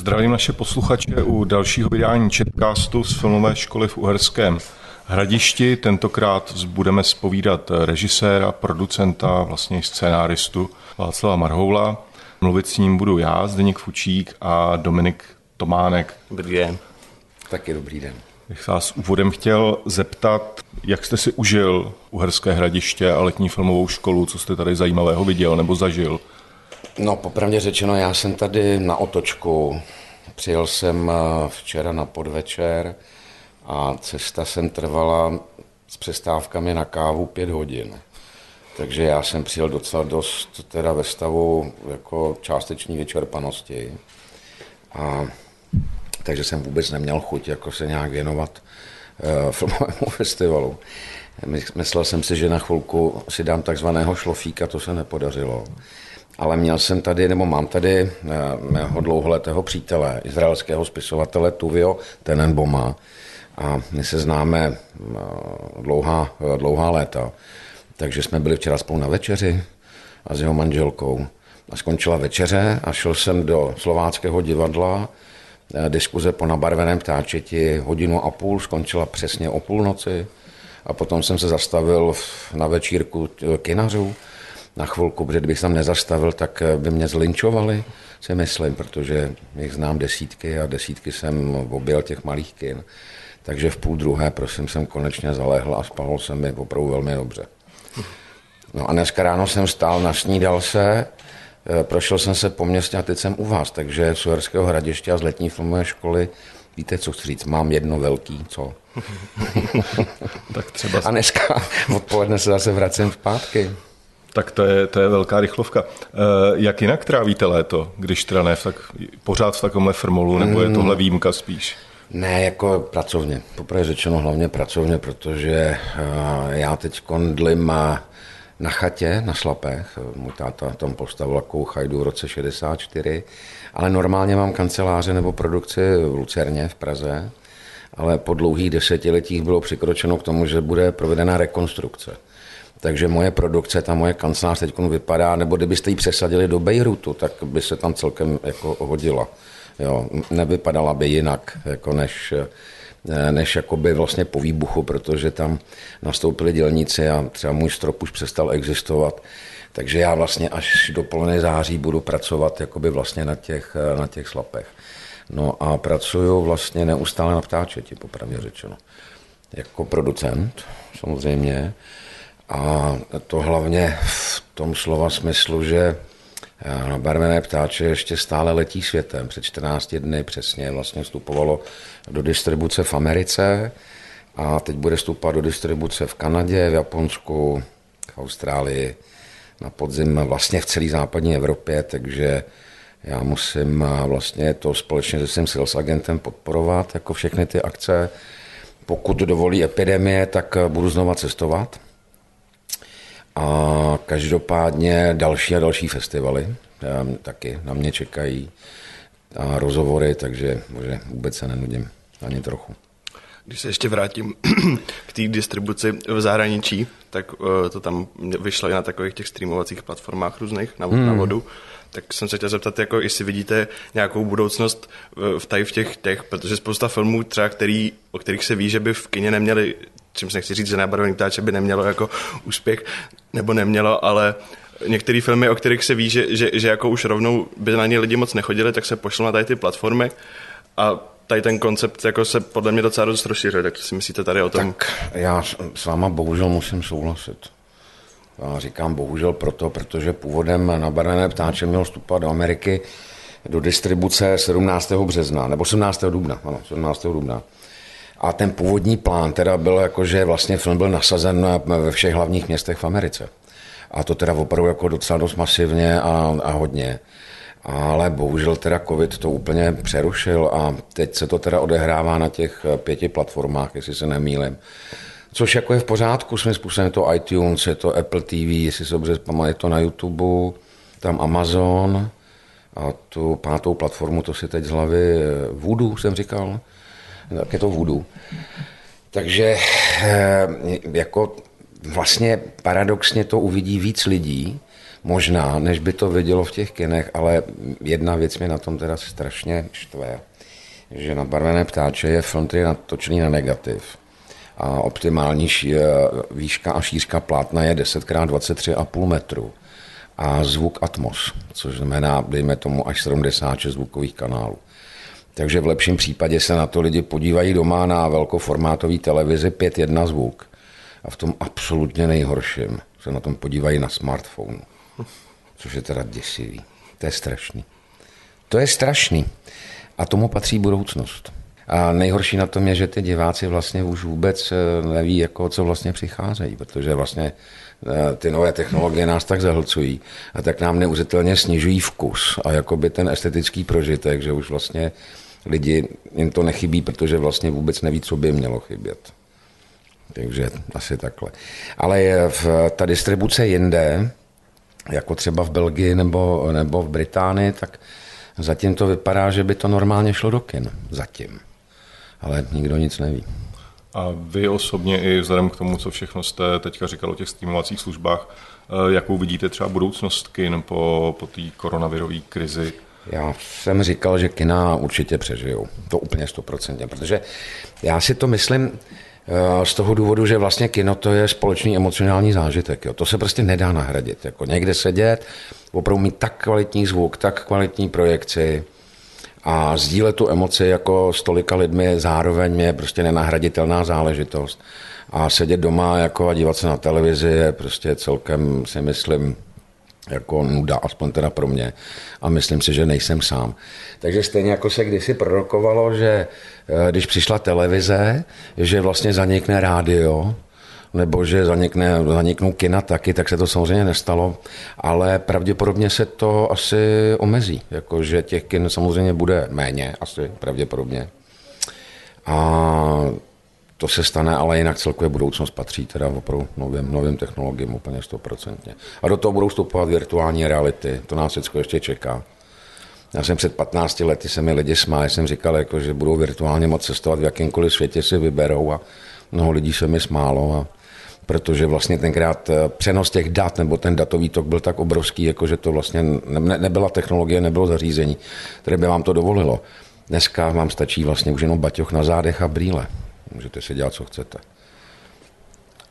Zdravím naše posluchače u dalšího vydání Chatcastu z filmové školy v Uherském Hradišti. Tentokrát budeme spovídat režiséra, producenta, vlastně i scénáristu Václava Marhoula. Mluvit s ním budu já, Zdeněk Fučík a Dominik Tománek. Dobrý den. Taky dobrý den. Bych vás úvodem chtěl zeptat, jak jste si užil Uherské hradiště a letní filmovou školu, co jste tady zajímavého viděl nebo zažil? No, popravdě řečeno, já jsem tady na otočku. Přijel jsem eh, včera na podvečer a cesta jsem trvala s přestávkami na kávu pět hodin. Takže já jsem přijel docela dost teda ve stavu jako částeční vyčerpanosti. A, takže jsem vůbec neměl chuť jako se nějak věnovat uh, filmovému festivalu. Myslel jsem si, že na chvilku si dám takzvaného šlofíka, to se nepodařilo ale měl jsem tady, nebo mám tady eh, mého dlouholetého přítele, izraelského spisovatele Tuvio Tenenboma. A my se známe eh, dlouhá, dlouhá léta. Takže jsme byli včera spolu na večeři a s jeho manželkou. A skončila večeře a šel jsem do slováckého divadla. Eh, diskuze po nabarveném ptáčeti hodinu a půl, skončila přesně o půlnoci. A potom jsem se zastavil na večírku kinařů na chvilku, protože kdybych tam nezastavil, tak eh, by mě zlinčovali, si myslím, protože jich znám desítky a desítky jsem objel těch malých kin. Takže v půl druhé, prosím, jsem konečně zalehl a spal jsem mi opravdu velmi dobře. No a dneska ráno jsem stál, nasnídal se, eh, prošel jsem se po městě a teď jsem u vás, takže z Suherského hradiště a z letní filmové školy Víte, co chci říct? Mám jedno velký, co? tak třeba... A dneska odpoledne se zase vracím zpátky. Tak to je, to je velká rychlovka. E, jak jinak trávíte léto, když teda ne v tak, pořád v takovémhle firmolu, nebo je tohle výjimka spíš? Ne, jako pracovně. Poprvé řečeno hlavně pracovně, protože uh, já teď kondlim na chatě, na Šlapech. Můj táta tam postavil takovou chajdu v roce 64, ale normálně mám kanceláře nebo produkci v Lucerně v Praze, ale po dlouhých desetiletích bylo přikročeno k tomu, že bude provedena rekonstrukce. Takže moje produkce, ta moje kancelář teď vypadá, nebo kdybyste ji přesadili do Bejrutu, tak by se tam celkem jako hodila. Jo, nevypadala by jinak, jako než, než jakoby vlastně po výbuchu, protože tam nastoupili dělníci a třeba můj strop už přestal existovat. Takže já vlastně až do poloviny září budu pracovat jakoby vlastně na těch, na těch slapech. No a pracuju vlastně neustále na ptáčeti, popravdě řečeno. Jako producent samozřejmě, a to hlavně v tom slova smyslu, že eh, barvené ptáče ještě stále letí světem. Před 14 dny přesně vlastně vstupovalo do distribuce v Americe a teď bude vstupovat do distribuce v Kanadě, v Japonsku, v Austrálii, na podzim vlastně v celé západní Evropě, takže já musím eh, vlastně to společně se svým sales agentem podporovat, jako všechny ty akce. Pokud dovolí epidemie, tak eh, budu znova cestovat a každopádně další a další festivaly taky na mě čekají a rozhovory, takže možná vůbec se nenudím ani trochu. Když se ještě vrátím k té distribuci v zahraničí, tak uh, to tam vyšlo i na takových těch streamovacích platformách různých na, hmm. na vodu. Tak jsem se chtěl zeptat, jako jestli vidíte nějakou budoucnost v, tady v těch, těch, protože spousta filmů třeba, který, o kterých se ví, že by v kině neměli čím se nechci říct, že nebarvený ptáče by nemělo jako úspěch, nebo nemělo, ale některé filmy, o kterých se ví, že, že, že jako už rovnou by na ně lidi moc nechodili, tak se pošlo na tady ty platformy a tady ten koncept jako se podle mě docela dost rozšířil, tak si myslíte tady o tom? Tak já s váma bohužel musím souhlasit. Já říkám bohužel proto, protože původem na barvené ptáče měl vstupovat do Ameriky do distribuce 17. března, nebo 17. dubna, ano, 17. dubna. A ten původní plán teda byl jako, že vlastně film byl nasazen ve všech hlavních městech v Americe. A to teda opravdu jako docela dost masivně a, a hodně. Ale bohužel teda covid to úplně přerušil a teď se to teda odehrává na těch pěti platformách, jestli se nemýlim. Což jako je v pořádku, svým způsobem to iTunes, je to Apple TV, jestli se dobře je to na YouTube, tam Amazon a tu pátou platformu, to si teď z hlavy Voodoo jsem říkal, tak je to voodoo. Takže eh, jako vlastně paradoxně to uvidí víc lidí, možná, než by to vidělo v těch kinech, ale jedna věc mě na tom teda strašně štve, že na Barvené ptáče je film, který je natočený na negativ a optimální ší, výška a šířka plátna je 10x23,5 metru a zvuk Atmos, což znamená, dejme tomu, až 76 zvukových kanálů. Takže v lepším případě se na to lidi podívají doma na velkoformátový televizi 5.1 zvuk. A v tom absolutně nejhorším se na tom podívají na smartphone. Což je teda děsivý. To je strašný. To je strašný. A tomu patří budoucnost. A nejhorší na tom je, že ty diváci vlastně už vůbec eh, neví, jako, co vlastně přicházejí, protože vlastně eh, ty nové technologie nás tak zahlcují a tak nám neuvěřitelně snižují vkus a jakoby ten estetický prožitek, že už vlastně lidi jim to nechybí, protože vlastně vůbec neví, co by mělo chybět. Takže asi takhle. Ale v, ta distribuce jinde, jako třeba v Belgii nebo, nebo v Británii, tak zatím to vypadá, že by to normálně šlo do kin. Zatím. Ale nikdo nic neví. A vy osobně i vzhledem k tomu, co všechno jste teďka říkal o těch streamovacích službách, eh, jakou vidíte třeba budoucnost kin po, po té koronavirové krizi? Já jsem říkal, že kina určitě přežijou. To úplně stoprocentně, protože já si to myslím eh, z toho důvodu, že vlastně kino to je společný emocionální zážitek. Jo. To se prostě nedá nahradit. Jako někde sedět, opravdu mít tak kvalitní zvuk, tak kvalitní projekci a sdílet tu emoci jako s tolika lidmi zároveň je prostě nenahraditelná záležitost. A sedět doma jako a dívat se na televizi je prostě celkem, si myslím, jako nuda, aspoň teda pro mě. A myslím si, že nejsem sám. Takže stejně jako se kdysi prorokovalo, že eh, když přišla televize, že vlastně zanikne rádio, nebo že zanikne, zaniknou kina taky, tak se to samozřejmě nestalo, ale pravděpodobně se to asi omezí, jakože těch kin samozřejmě bude méně, asi pravděpodobně. A to se stane, ale jinak celkově budoucnost patří teda opravdu novým, novým technologiím úplně stoprocentně. A do toho budou vstupovat virtuální reality, to nás všechno ještě čeká. Já jsem před 15 lety se mi lidi smáli, jsem říkal, jako, že budou virtuálně moc cestovat v jakýmkoliv světě si vyberou a mnoho lidí se mi smálo. A protože vlastně tenkrát eh, přenos těch dat nebo ten datový tok byl tak obrovský, jako že to vlastně ne, nebyla technologie, nebylo zařízení, které by vám to dovolilo. Dneska vám stačí vlastně už jenom baťoch na zádech a brýle. Můžete si dělat, co chcete.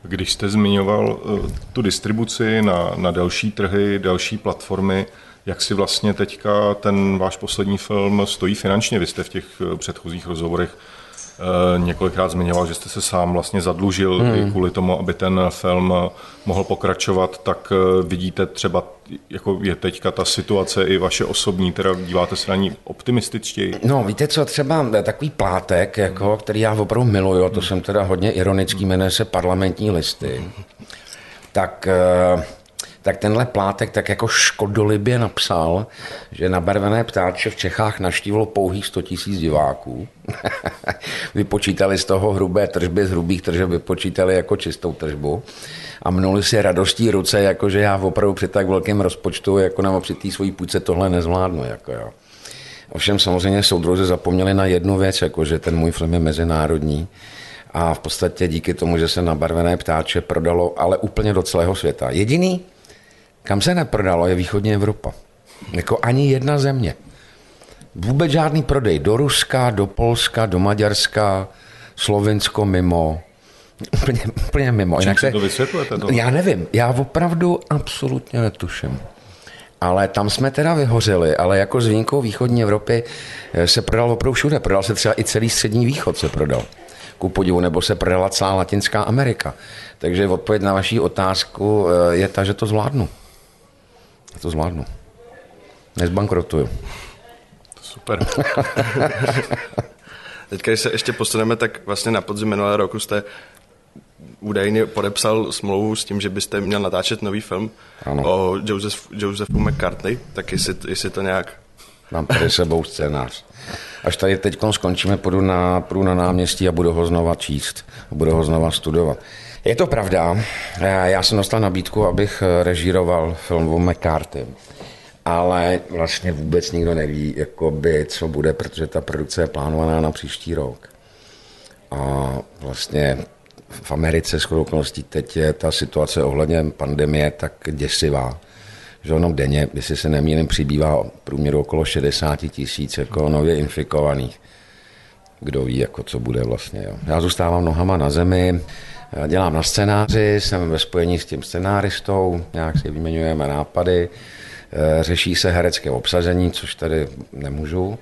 Když jste zmiňoval eh, tu distribuci na, na další trhy, další platformy, jak si vlastně teďka ten váš poslední film stojí finančně? Vy jste v těch eh, předchozích rozhovorech několikrát zmiňoval, že jste se sám vlastně zadlužil hmm. kvůli tomu, aby ten film mohl pokračovat, tak eh, vidíte třeba, jako je teďka ta situace i vaše osobní, teda díváte se na ní optimističtěji? No, víte co, třeba takový plátek, jako, který já opravdu miluju, to jsem teda hodně ironický, jmenuje se parlamentní listy, tak uh, tak tenhle plátek tak jako škodolibě napsal, že na barvené ptáče v Čechách naštívilo pouhých 100 tisíc diváků. vypočítali z toho hrubé tržby, z hrubých tržeb vypočítali jako čistou tržbu a mnuli si radostí ruce, jakože já opravdu při tak velkém rozpočtu, jako nebo při té svojí půjce tohle nezvládnu. Jako jo. Ovšem samozřejmě soudruzi zapomněli na jednu věc, jako že ten můj film je mezinárodní a v podstatě díky tomu, že se na barvené ptáče prodalo, ale úplně do celého světa. Jediný, kam se neprodalo, je východní Evropa. Jako ani jedna země. Vůbec žádný prodej do Ruska, do Polska, do Maďarska, Slovinsko mimo. Úplně, úplně mimo. Jinak se, to vysvětlujete? To? Já nevím, já opravdu absolutně netuším. Ale tam jsme teda vyhořeli, ale jako s výjimkou východní Evropy eh, se prodal opravdu všude. Prodal se třeba i celý střední východ se prodal. Ku podivu, nebo se prodala celá Latinská Amerika. Takže odpověď na vaši otázku eh, je ta, že to zvládnu. To zvládnu. Nezbankrotuju. Super. Teďka, když se ještě posuneme, tak vlastně na podzim minulého roku jste údajně podepsal smlouvu s tím, že byste měl natáčet nový film ano. o Joseph, Josephu McCartney, tak jestli, jestli to nějak... Mám tady sebou scénář. Až tady teď skončíme, půjdu na, půjdu na náměstí a budu ho znova číst. Budu ho znova studovat. Je to pravda. Já jsem dostal nabídku, abych režíroval film o McCarthy. Ale vlastně vůbec nikdo neví, jakoby, co bude, protože ta produkce je plánovaná na příští rok. A vlastně v Americe s okolností teď je ta situace ohledně pandemie tak děsivá, že ono denně, jestli se nemýlím, přibývá průměru okolo 60 tisíc jako nově infikovaných. Kdo ví, jako co bude vlastně. Jo. Já zůstávám nohama na zemi, dělám na scénáři, jsem ve spojení s tím scénáristou, nějak si vyměňujeme nápady, eh, řeší se herecké obsazení, což tady nemůžu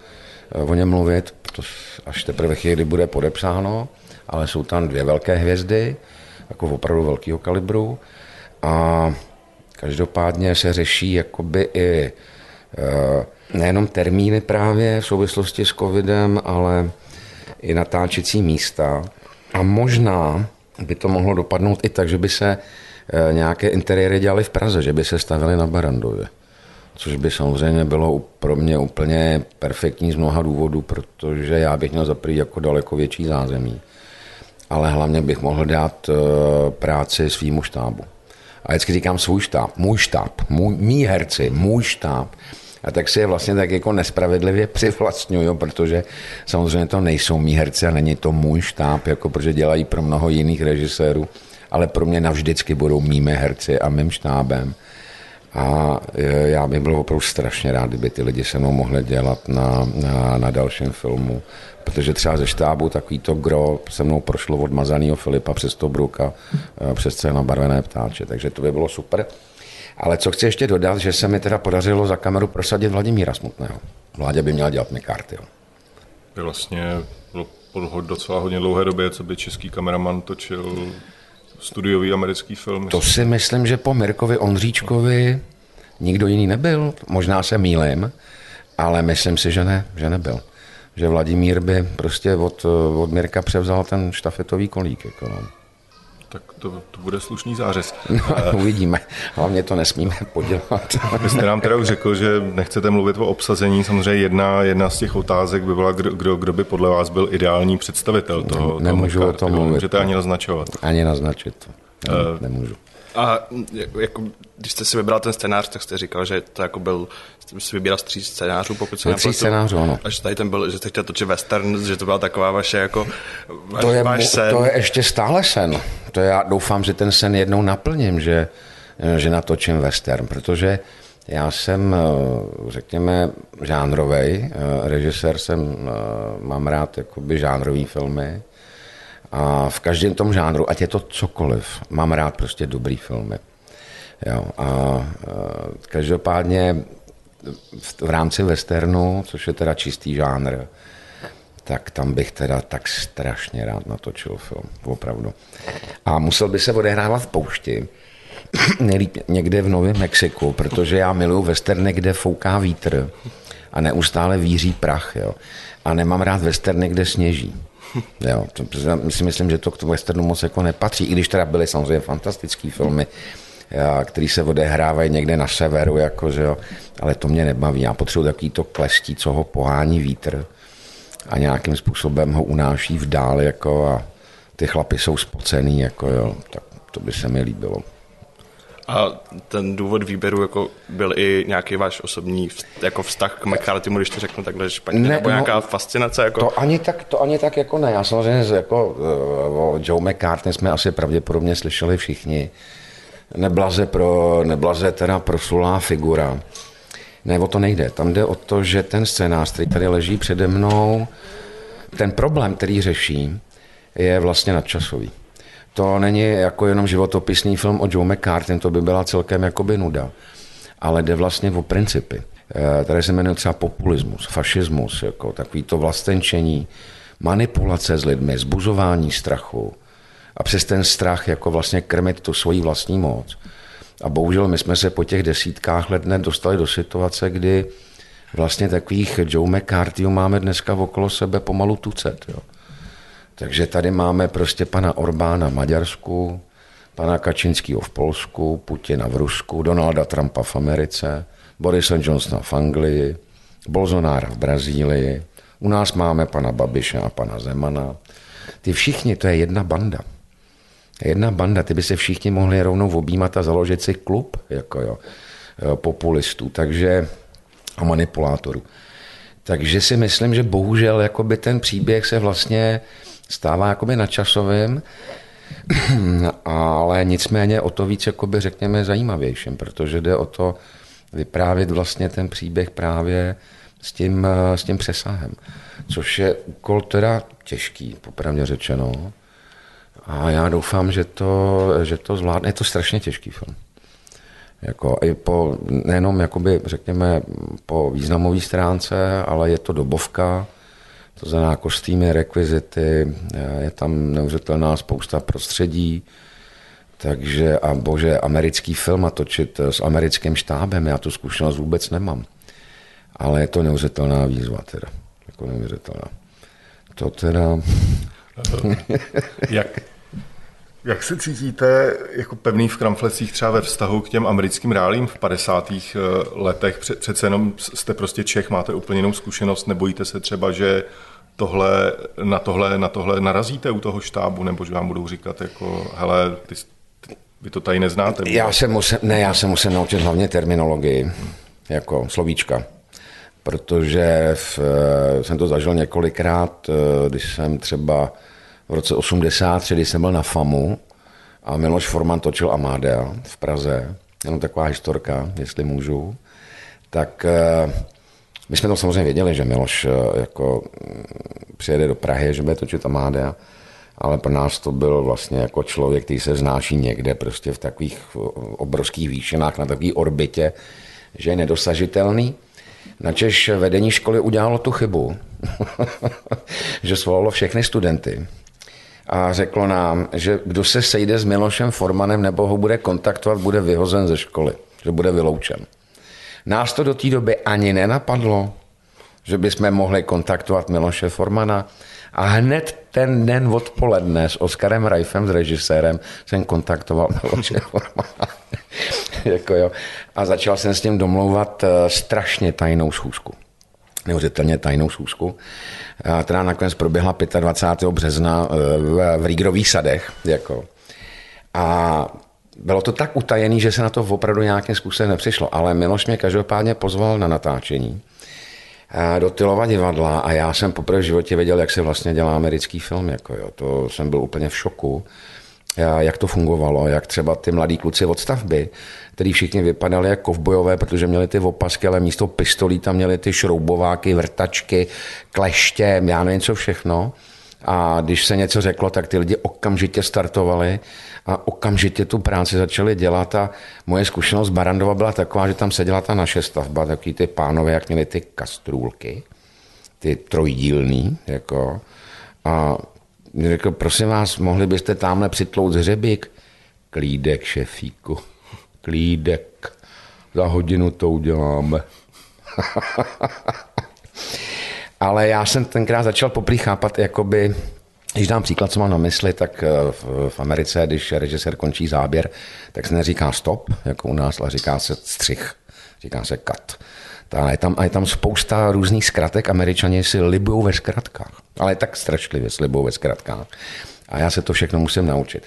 eh, o něm mluvit, to až teprve chvíli bude podepsáno, ale jsou tam dvě velké hvězdy, jako opravdu velkého kalibru a každopádně se řeší jakoby i eh, nejenom termíny právě v souvislosti s covidem, ale i natáčecí místa. A možná by to mohlo dopadnout i tak, že by se eh, nějaké interiéry dělaly v Praze, že by se stavily na Barandově. Což by samozřejmě bylo pro mě úplně perfektní z mnoha důvodů, protože já bych měl zaprý jako daleko větší zázemí. Ale hlavně bych mohl dát eh, práci svýmu štábu. A vždycky říkám svůj štáb, můj štáb, můj, mý herci, můj štáb. A tak si je vlastně tak jako nespravedlivě přivlastňuju, protože samozřejmě to nejsou mý herci a není to můj štáb, jako protože dělají pro mnoho jiných režisérů, ale pro mě navždycky budou mými herci a mým štábem. A e, já bych byl opravdu strašně rád, kdyby ty lidi se mnou mohli dělat na, na, na dalším filmu. Protože třeba ze štábu takový to gro se mnou prošlo od Mazaného Filipa přes Tobruka, e, přes scéna Barvené ptáče, takže to by bylo super. Ale co chci ještě dodat, že se mi teda podařilo za kameru prosadit Vladimíra Smutného. Vládě by měla dělat McCarthy. By vlastně bylo po docela hodně dlouhé době, co by český kameraman točil studiový americký film. To si myslím, že po Mirkovi Ondříčkovi nikdo jiný nebyl. Možná se mýlim, ale myslím si, že ne, že nebyl. Že Vladimír by prostě od, od Mirka převzal ten štafetový kolík. Jako no tak to, to bude slušný zářez. No, uvidíme. Hlavně to nesmíme podělat. Vy jste nám teda už řekl, že nechcete mluvit o obsazení. Samozřejmě jedna, jedna z těch otázek by byla, kdo, kdo, kdo by podle vás byl ideální představitel toho. Nemůžu toho o tom mluvit. Můžete ani naznačovat. Ani naznačit to. Ne, uh, nemůžu. A jako, když jste si vybral ten scénář, tak jste říkal, že to jako byl, si vybíral z tří scénářů, pokud se Tří scénářů, ano. A že tady ten byl, že jste chtěl točit western, že to byla taková vaše jako vaš, to je, váš sen. To je ještě stále sen. To já doufám, že ten sen jednou naplním, že, že natočím western, protože já jsem, řekněme, žánrový režisér, jsem, mám rád jakoby žánrový filmy, a v každém tom žánru, ať je to cokoliv, mám rád prostě dobrý filmy. Jo, a, a každopádně v, rámci westernu, což je teda čistý žánr, tak tam bych teda tak strašně rád natočil film, opravdu. A musel by se odehrávat v poušti, nejlíp někde v Novém Mexiku, protože já miluju westerny, kde fouká vítr a neustále víří prach, jo. A nemám rád westerny, kde sněží. Jo, to, myslím, že to k tomu westernu moc jako nepatří, i když teda byly samozřejmě fantastické filmy, které se odehrávají někde na severu, jako, že jo, ale to mě nebaví. Já potřebuji takový to klestí, co ho pohání vítr a nějakým způsobem ho unáší v dál, jako a ty chlapy jsou spocený, jako jo, tak to by se mi líbilo. A ten důvod výběru jako byl i nějaký váš osobní jako vztah k McCarthymu, když to řeknu takhle špatně, ne, nebo nějaká no, fascinace? Jako... To, ani tak, to ani tak jako ne. Já samozřejmě jako o Joe McCartney jsme asi pravděpodobně slyšeli všichni. Neblaze, pro, neblaze teda proslulá figura. Ne, o to nejde. Tam jde o to, že ten scénář, který tady leží přede mnou, ten problém, který řeší, je vlastně nadčasový to není jako jenom životopisný film o Joe McCartney, to by byla celkem jakoby nuda. Ale jde vlastně o principy. Eh, tady se jmenuje třeba populismus, fašismus, jako takový to vlastenčení, manipulace s lidmi, zbuzování strachu a přes ten strach jako vlastně krmit tu svoji vlastní moc. A bohužel my jsme se po těch desítkách let dostali do situace, kdy vlastně takových Joe McCarthyů máme dneska okolo sebe pomalu tucet. Jo. Takže tady máme prostě pana Orbána v Maďarsku, pana Kačinského v Polsku, Putina v Rusku, Donalda Trumpa v Americe, Borise Johnsona v Anglii, Bolsonára v Brazílii, u nás máme pana Babiše a pana Zemana. Ty všichni, to je jedna banda. Jedna banda, ty by se všichni mohli rovnou objímat a založit si klub jako jo, populistů takže, a manipulátorů. Takže si myslím, že bohužel jakoby ten příběh se vlastně stává jakoby nadčasovým, ale nicméně o to víc, jakoby řekněme, zajímavějším, protože jde o to, vyprávět vlastně ten příběh právě s tím, eh, s tím přesahem. Což je úkol teda těžký, popravdě řečeno. A já doufám, že to, že to zvládne. Je to strašně těžký film. Jako i po, nejenom jakoby, řekněme, po významové stránce, ale je to dobovka, to znamená kostýmy, rekvizity, je tam neuvěřitelná spousta prostředí, takže a bože, americký film a točit s americkým štábem, já tu zkušenost vůbec nemám. Ale je to neuvěřitelná výzva teda, jako neuvěřitelná. To teda... Jak, jak se cítíte jako pevný v kramflecích třeba ve vztahu k těm americkým rálím v 50. Eh, letech? Přece jenom jste prostě Čech, máte úplně jinou zkušenost, nebojíte se třeba, že tohle, na, tohle, na tohle narazíte u toho štábu, nebo že vám budou říkat jako, hele, ty, vy to tady neznáte? Já se musím, ne, já se musím naučit hlavně terminologii, jako slovíčka protože v, eh, jsem to zažil několikrát, eh, když jsem třeba v roce 83, když jsem byl na FAMu a Miloš Forman točil Amadea v Praze, jenom taková historka, jestli můžu, tak eh, my jsme to samozřejmě věděli, že Miloš jako mm, přijede do Prahy, že bude točit Amadea, ale pro nás to byl vlastně jako člověk, který se znáší někde prostě v takových obrovských výšinách, na takové orbitě, že je nedosažitelný. Načež vedení školy udělalo tu chybu, že svolalo všechny studenty a řeklo nám, že kdo se sejde s Milošem Formanem nebo ho bude kontaktovat, bude vyhozen ze školy, že bude vyloučen. Nás to do té doby ani nenapadlo, že bychom mohli kontaktovat Miloše Formana. A hned ten den odpoledne s Oskarem Rajfem, s režisérem, jsem kontaktoval Miloše Formana. jako jo. A začal jsem s tím domlouvat eh, strašně tajnou schůzku. Neuvěřitelně tajnou schůzku. Která nakonec proběhla 25. března eh, v, v Rígrových sadech. Jako. A bylo to tak utajený, že se na to opravdu nějakým způsobem nepřišlo. Ale Miloš mě každopádně pozval na natáčení do Tylova divadla a já jsem poprvé v životě věděl, jak se vlastně dělá americký film. Jako jo. To jsem byl úplně v šoku, jak to fungovalo, jak třeba ty mladí kluci od stavby, který všichni vypadali jako kovbojové, protože měli ty opasky, ale místo pistolí tam měli ty šroubováky, vrtačky, kleště, já nevím co všechno. A když se něco řeklo, tak ty lidi okamžitě startovali a okamžitě tu práci začali dělat a moje zkušenost Barandova byla taková, že tam seděla ta naše stavba, takový ty pánové, jak měli ty kastrůlky, ty trojdílný, jako, a řekl, prosím vás, mohli byste tamhle přitlout hřebík? Klídek, šefíku, klídek, za hodinu to uděláme. Ale já jsem tenkrát začal poprý chápat, jakoby, když dám příklad, co mám na mysli, tak eh, v, v Americe, když režisér končí záběr, tak se neříká stop, jako u nás, ale říká se střih, říká se cut. A je tam, a je tam spousta různých zkratek, američani si libují ve zkratkách, ale tak strašlivě si libují ve zkratkách. A já se to všechno musím naučit.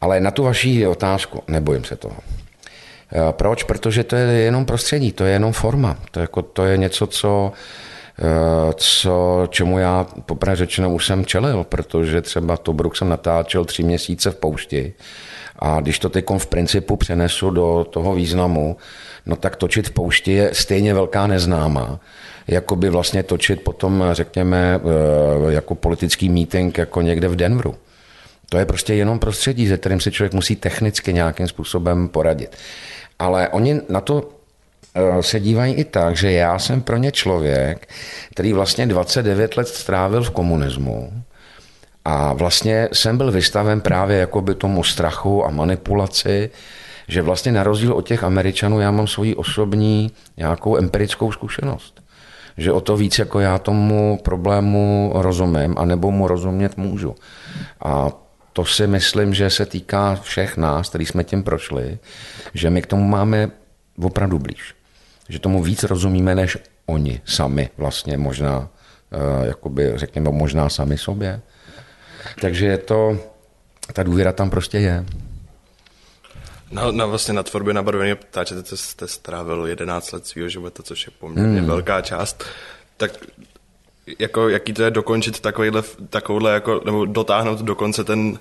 Ale na tu vaši otázku, nebojím se toho. Eh, proč? Protože to je jenom prostředí, to je jenom forma. To je, jako, to je něco, co Eh, co, čemu já poprvé řečeno už jsem čelil, protože třeba Tobruk jsem natáčel tři měsíce v poušti a když to teď v principu přenesu do toho významu, no tak točit v poušti je stejně velká neznámá, jako by vlastně točit potom, řekněme, jako politický meeting jako někde v Denveru. To je prostě jenom prostředí, se kterým se člověk musí technicky nějakým způsobem poradit. Ale oni na to Eh, se dívají i tak, že já jsem pro ně člověk, který vlastně 29 let strávil v komunismu a vlastně jsem byl vystaven právě jakoby tomu strachu a manipulaci, že vlastně na rozdíl od těch Američanů já mám svoji osobní nějakou empirickou zkušenost. Že o to víc jako já tomu problému rozumím, anebo mu rozumět můžu. A to si myslím, že se týká všech nás, kteří jsme tím prošli, že my k tomu máme opravdu blíž že tomu víc rozumíme než oni sami vlastně možná, eh, jakoby řekněme možná sami sobě. Takže je to, ta důvěra tam prostě je. No, no vlastně na tvorbě na barvení ptáčete jste strávil 11 let svého života, což je poměrně hmm. velká část. Tak jako, jaký to je dokončit takovýhle, takovouhle, jako, nebo dotáhnout do konce ten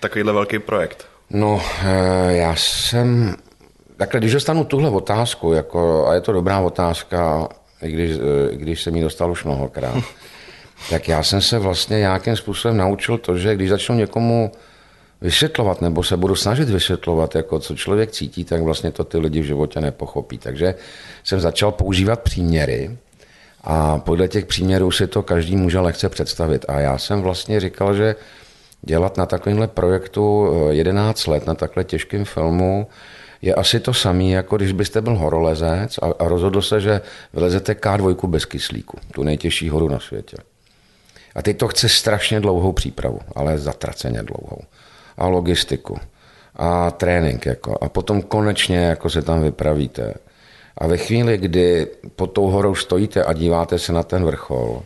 takovýhle velký projekt? No, eh, já jsem takhle, když dostanu tuhle otázku, jako, a je to dobrá otázka, i když, i když jsem ji dostal už mnohokrát, tak já jsem se vlastně nějakým způsobem naučil to, že když začnu někomu vysvětlovat, nebo se budu snažit vysvětlovat, jako co člověk cítí, tak vlastně to ty lidi v životě nepochopí. Takže jsem začal používat příměry a podle těch příměrů si to každý může lehce představit. A já jsem vlastně říkal, že dělat na takovémhle projektu 11 let, na takhle těžkém filmu, je asi to samé, jako když byste byl horolezec a, a rozhodl se, že vylezete K2 bez kyslíku, tu nejtěžší horu na světě. A teď to chce strašně dlouhou přípravu, ale zatraceně dlouhou. A logistiku. A trénink. Jako. A potom konečně jako se tam vypravíte. A ve chvíli, kdy pod tou horou stojíte a díváte se na ten vrchol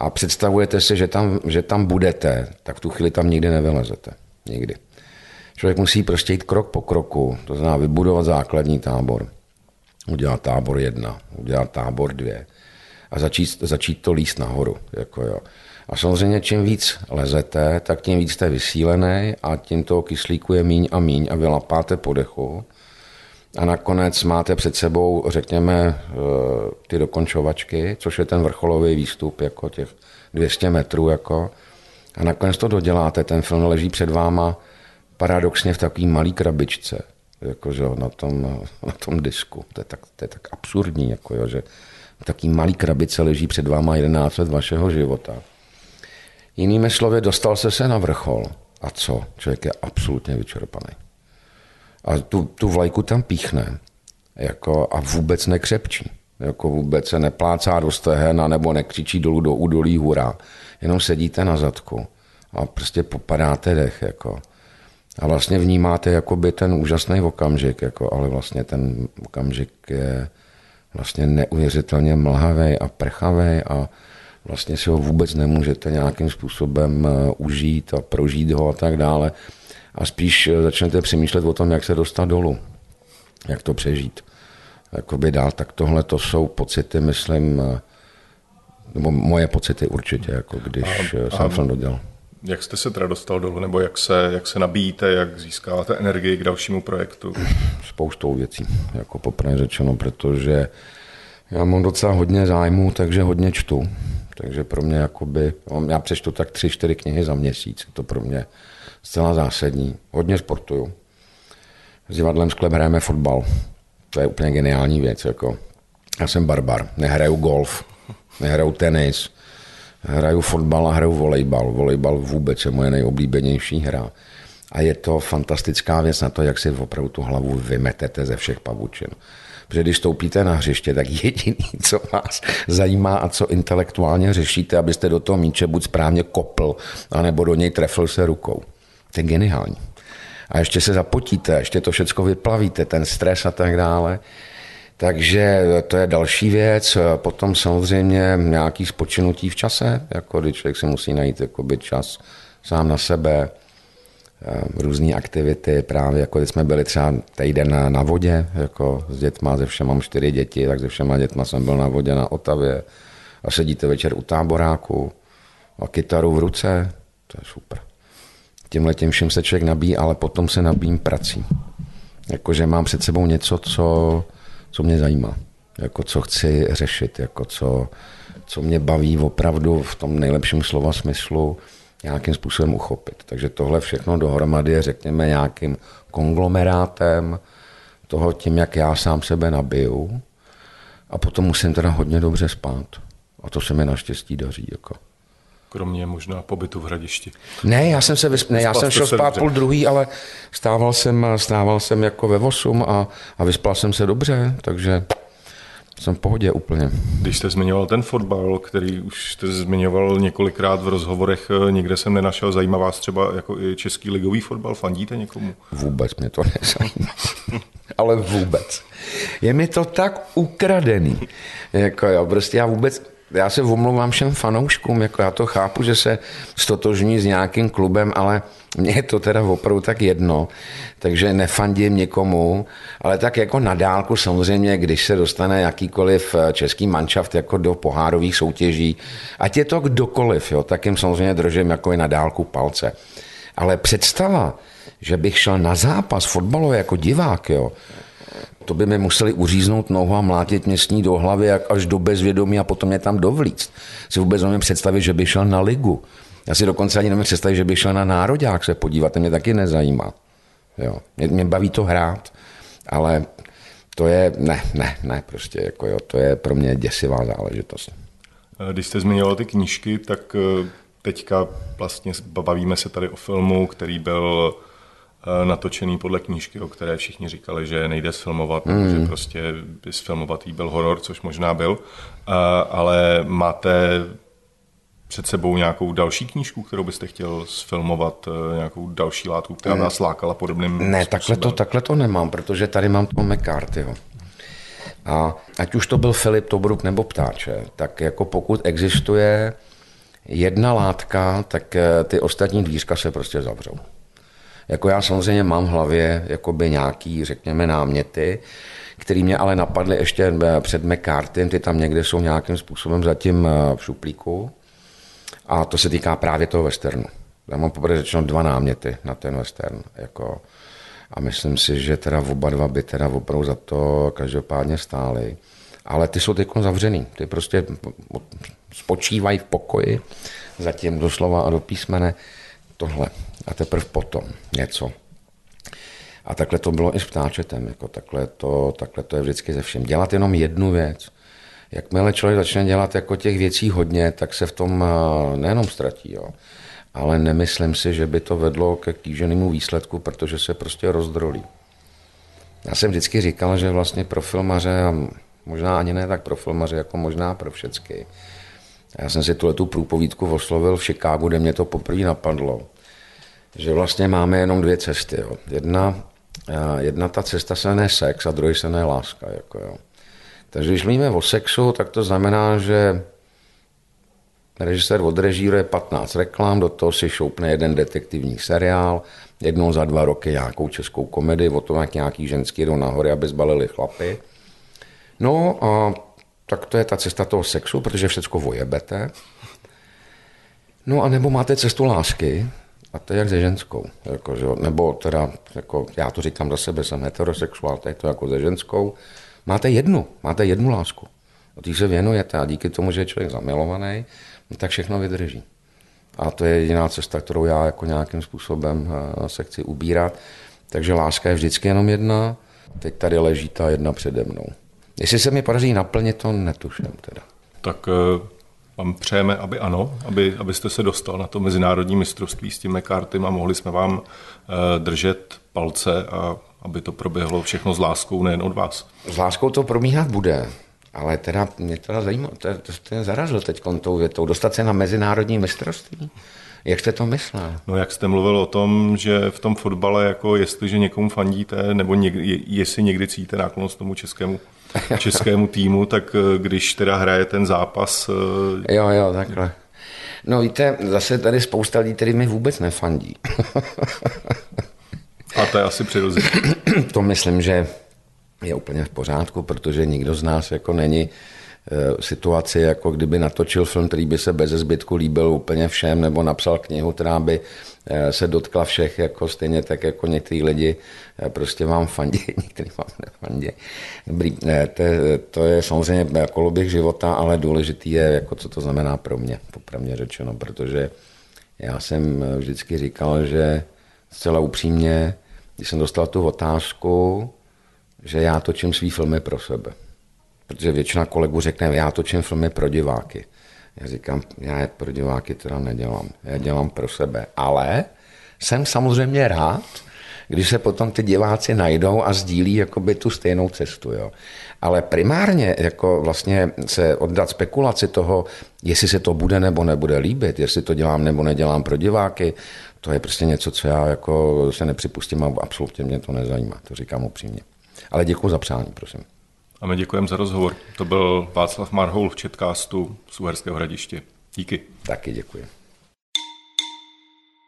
a představujete si, že tam, že tam budete, tak v tu chvíli tam nikdy nevylezete. Nikdy. Člověk musí prostě jít krok po kroku, to znamená vybudovat základní tábor, udělat tábor jedna, udělat tábor dvě a začít, začít to líst nahoru. Jako jo. A samozřejmě čím víc lezete, tak tím víc jste vysílený a tím toho kyslíku je míň a míň a vy lapáte po dechu. A nakonec máte před sebou, řekněme, eh, ty dokončovačky, což je ten vrcholový výstup, jako těch 200 metrů. Jako. A nakonec to doděláte, ten film leží před váma paradoxně v takové malé krabičce, jakože na tom, na tom disku. To je tak, to je tak absurdní, jako jo, že taký malý krabice leží před váma 11 let vašeho života. Jinými slovy, dostal se se na vrchol. A co? Člověk je absolutně vyčerpaný. A tu, tu vlajku tam píchne jako, a vůbec nekřepčí. Jako vůbec se neplácá do stehen nebo nekřičí dolů do údolí hura. Jenom sedíte na zadku a prostě popadáte dech. Jako. A vlastně vnímáte jakoby ten úžasný okamžik, jako, ale vlastně ten okamžik je vlastně neuvěřitelně mlhavý a prchavý a vlastně si ho vůbec nemůžete nějakým způsobem eh, užít a prožít ho a tak dále. A spíš eh, začnete přemýšlet o tom, jak se dostat dolů, jak to přežít. Jakoby dál, tak tohle to jsou pocity, myslím, eh, nebo moje pocity určitě, jako když a, jsem film dodělal. Jak jste se teda dostal dolů, nebo jak se, jak se nabíjíte, jak získáváte energii k dalšímu projektu? Spoustou věcí, jako poprvé řečeno, protože já mám docela hodně zájmu, takže hodně čtu. Takže pro mě jakoby, já přečtu tak tři, čtyři knihy za měsíc, to pro mě zcela zásadní. Hodně sportuju. S divadlem Sklep hrajeme fotbal. To je úplně geniální věc. Jako. Já jsem barbar, nehraju golf, nehraju tenis, hraju fotbal a hraju volejbal. Volejbal vůbec je moje nejoblíbenější hra. A je to fantastická věc na to, jak si opravdu tu hlavu vymetete ze všech pavučin. Protože když stoupíte na hřiště, tak jediný, co vás zajímá a co intelektuálně řešíte, abyste do toho míče buď správně kopl, anebo do něj trefil se rukou. To je geniální. A ještě se zapotíte, ještě to všechno vyplavíte, ten stres a tak dále. Takže to je další věc. Potom samozřejmě nějaký spočinutí v čase, jako když člověk si musí najít jakoby čas sám na sebe, Eh, různé aktivity, právě jako když jsme byli třeba týden na, na vodě, jako s dětma, ze všem mám čtyři děti, tak se všema dětma jsem byl na vodě na Otavě a sedíte večer u táboráku a kytaru v ruce, to je super. Tímhle tím všem se člověk nabíjí, ale potom se nabíjím prací. Jakože mám před sebou něco, co, co mě zajímá, jako co chci řešit, jako co, co mě baví opravdu v tom nejlepším slova smyslu, nějakým způsobem uchopit. Takže tohle všechno dohromady je, řekněme, nějakým konglomerátem toho tím, jak já sám sebe nabiju a potom musím teda hodně dobře spát. A to se mi naštěstí daří. Jako. Kromě možná pobytu v hradišti. Ne, já jsem se vysp... ne, já jsem šel spát půl druhý, ale stával jsem, stával jsem jako ve 8 a, a vyspal jsem se dobře, takže jsem v pohodě úplně. Když jste zmiňoval ten fotbal, který už jste zmiňoval několikrát v rozhovorech, eh, nikde jsem nenašel, zajímá vás třeba jako i český ligový fotbal, fandíte někomu? Vůbec mě to nezajímá. Ale vůbec. Je mi to tak ukradený. Jako jo, prostě já vůbec, já se omlouvám všem fanouškům, jako já to chápu, že se stotožní s nějakým klubem, ale mně je to teda opravdu tak jedno, takže nefandím někomu, ale tak jako na dálku samozřejmě, když se dostane jakýkoliv eh, český manšaft jako do pohárových soutěží, ať je to kdokoliv, jo, tak jim samozřejmě držím jako i na dálku palce. Ale představa, že bych šel na zápas fotbalový jako divák, jo, to by mi museli uříznout nohu a mlátit městní do hlavy až do bezvědomí a potom mě tam dovlíct. Si vůbec nemůžu představit, že bych šel na ligu. Já si dokonce ani nemůžu představit, že bych šel na nároďák se podívat, to mě taky nezajímá. Jo. Mě, mě baví to hrát, ale to je, ne, ne, ne, prostě jako jo, to je pro mě děsivá záležitost. Když jste zmiňoval ty knížky, tak eh, teďka vlastně bavíme se tady o filmu, který byl eh, natočený podle knížky, o které všichni říkali, že nejde sfilmovat, mm. že prostě by sfilmovat byl horor, což možná byl. Eh, ale máte před sebou nějakou další knížku, kterou byste chtěl sfilmovat, nějakou další látku, která nás lákala podobným Ne, takhle to, takhle to nemám, protože tady mám toho McCarthyho. A ať už to byl Filip Tobruk nebo Ptáče, tak jako pokud existuje jedna látka, tak eh, ty ostatní dvířka se prostě zavřou. Jako já samozřejmě mám v hlavě jakoby nějaký, řekněme, náměty, který mě ale napadly ještě eh, před McCartym, ty tam někde jsou nějakým způsobem zatím eh, v šuplíku. A to se týká právě toho westernu. Já mám poprvé řečeno dva náměty na ten western. Jako, a myslím si, že teda oba dva by teda opravdu za to každopádně stály. Ale ty jsou teď zavřený. Ty prostě spočívají v pokoji, zatím doslova a do písmene tohle. A teprve potom něco. A takhle to bylo i s ptáčetem. Jako takhle, to, takhle to je vždycky ze všem. Dělat jenom jednu věc. Jakmile člověk začne dělat jako těch věcí hodně, tak se v tom eh, nejenom ztratí. Jo ale nemyslím si, že by to vedlo ke kýženému výsledku, protože se prostě rozdrolí. Já jsem vždycky říkal, že vlastně pro filmaře, a možná ani ne tak pro filmaře, jako možná pro všechny. Já jsem si tuhle tu průpovídku oslovil v Chicagu, kde mě to poprvé napadlo, že vlastně máme jenom dvě cesty. Jo. Jedna, jedna ta cesta se ne sex a druhý se ne láska. Jako jo. Takže když mluvíme o sexu, tak to znamená, že Režisér odrežíruje 15 reklam, do toho si šoupne jeden detektivní seriál, jednou za dva roky nějakou českou komedii o tom, jak nějaký ženský jdou nahoře, aby zbalili chlapy. No a tak to je ta cesta toho sexu, protože všechno vojebete. No a nebo máte cestu lásky, a to je jak se ženskou. Jako, že, nebo teda, jako, já to říkám za sebe, jsem heterosexuál, to je to jako se ženskou. Máte jednu, máte jednu lásku. O té se věnujete a díky tomu, že je člověk zamilovaný, No tak všechno vydrží. A to je jediná cesta, kterou já jako nějakým způsobem eh, se chci ubírat. Takže láska je vždycky jenom jedna, teď tady leží ta jedna přede mnou. Jestli se mi podaří naplnit, to netuším teda. Tak uh, vám přejeme, aby ano, aby, abyste se dostal na to mezinárodní mistrovství s tím McCartym a mohli jsme vám uh, držet palce a aby to proběhlo všechno s láskou, nejen od vás. S láskou to probíhat bude. Ale teda mě teda zajímá, to, to, to je zarazil teď tou větou, dostat se na mezinárodní mistrovství. Jak jste to myslel? No jak jste mluvil o tom, že v tom fotbale, jako jestliže někomu fandíte, nebo někdy, jestli někdy cítíte náklonost tomu českému, českému týmu, tak eh, když teda hraje ten zápas... Eh, jo, jo, takhle. No víte, zase tady spousta lidí, který mi vůbec nefandí. A to je asi přirozené. to myslím, že je úplně v pořádku, protože nikdo z nás jako není situaci, jako kdyby natočil film, který by se bez zbytku líbil úplně všem, nebo napsal knihu, která by e, se dotkla všech, jako stejně tak jako někteří lidi e, prostě vám fandí, někteří vám nefandí. Dobrý, to, to je samozřejmě koloběh života, ale důležitý je, jako co to znamená pro mě, popravně řečeno, protože já jsem vždycky říkal, že zcela upřímně, když jsem dostal tu otázku, že já točím svý filmy pro sebe. Protože většina kolegů řekne, já točím filmy pro diváky. Já říkám, já je pro diváky teda nedělám, já dělám pro sebe. Ale jsem samozřejmě rád, když se potom ty diváci najdou a sdílí jakoby tu stejnou cestu. Jo. Ale primárně jako vlastně se oddat spekulaci toho, jestli se to bude nebo nebude líbit, jestli to dělám nebo nedělám pro diváky, to je prostě něco, co já jako se nepřipustím a absolutně mě to nezajímá, to říkám upřímně. Ale děkuji za přání, prosím. A my děkujeme za rozhovor. To byl Václav Marhoul v Četkástu z Uherského hradiště. Díky. Taky děkuji.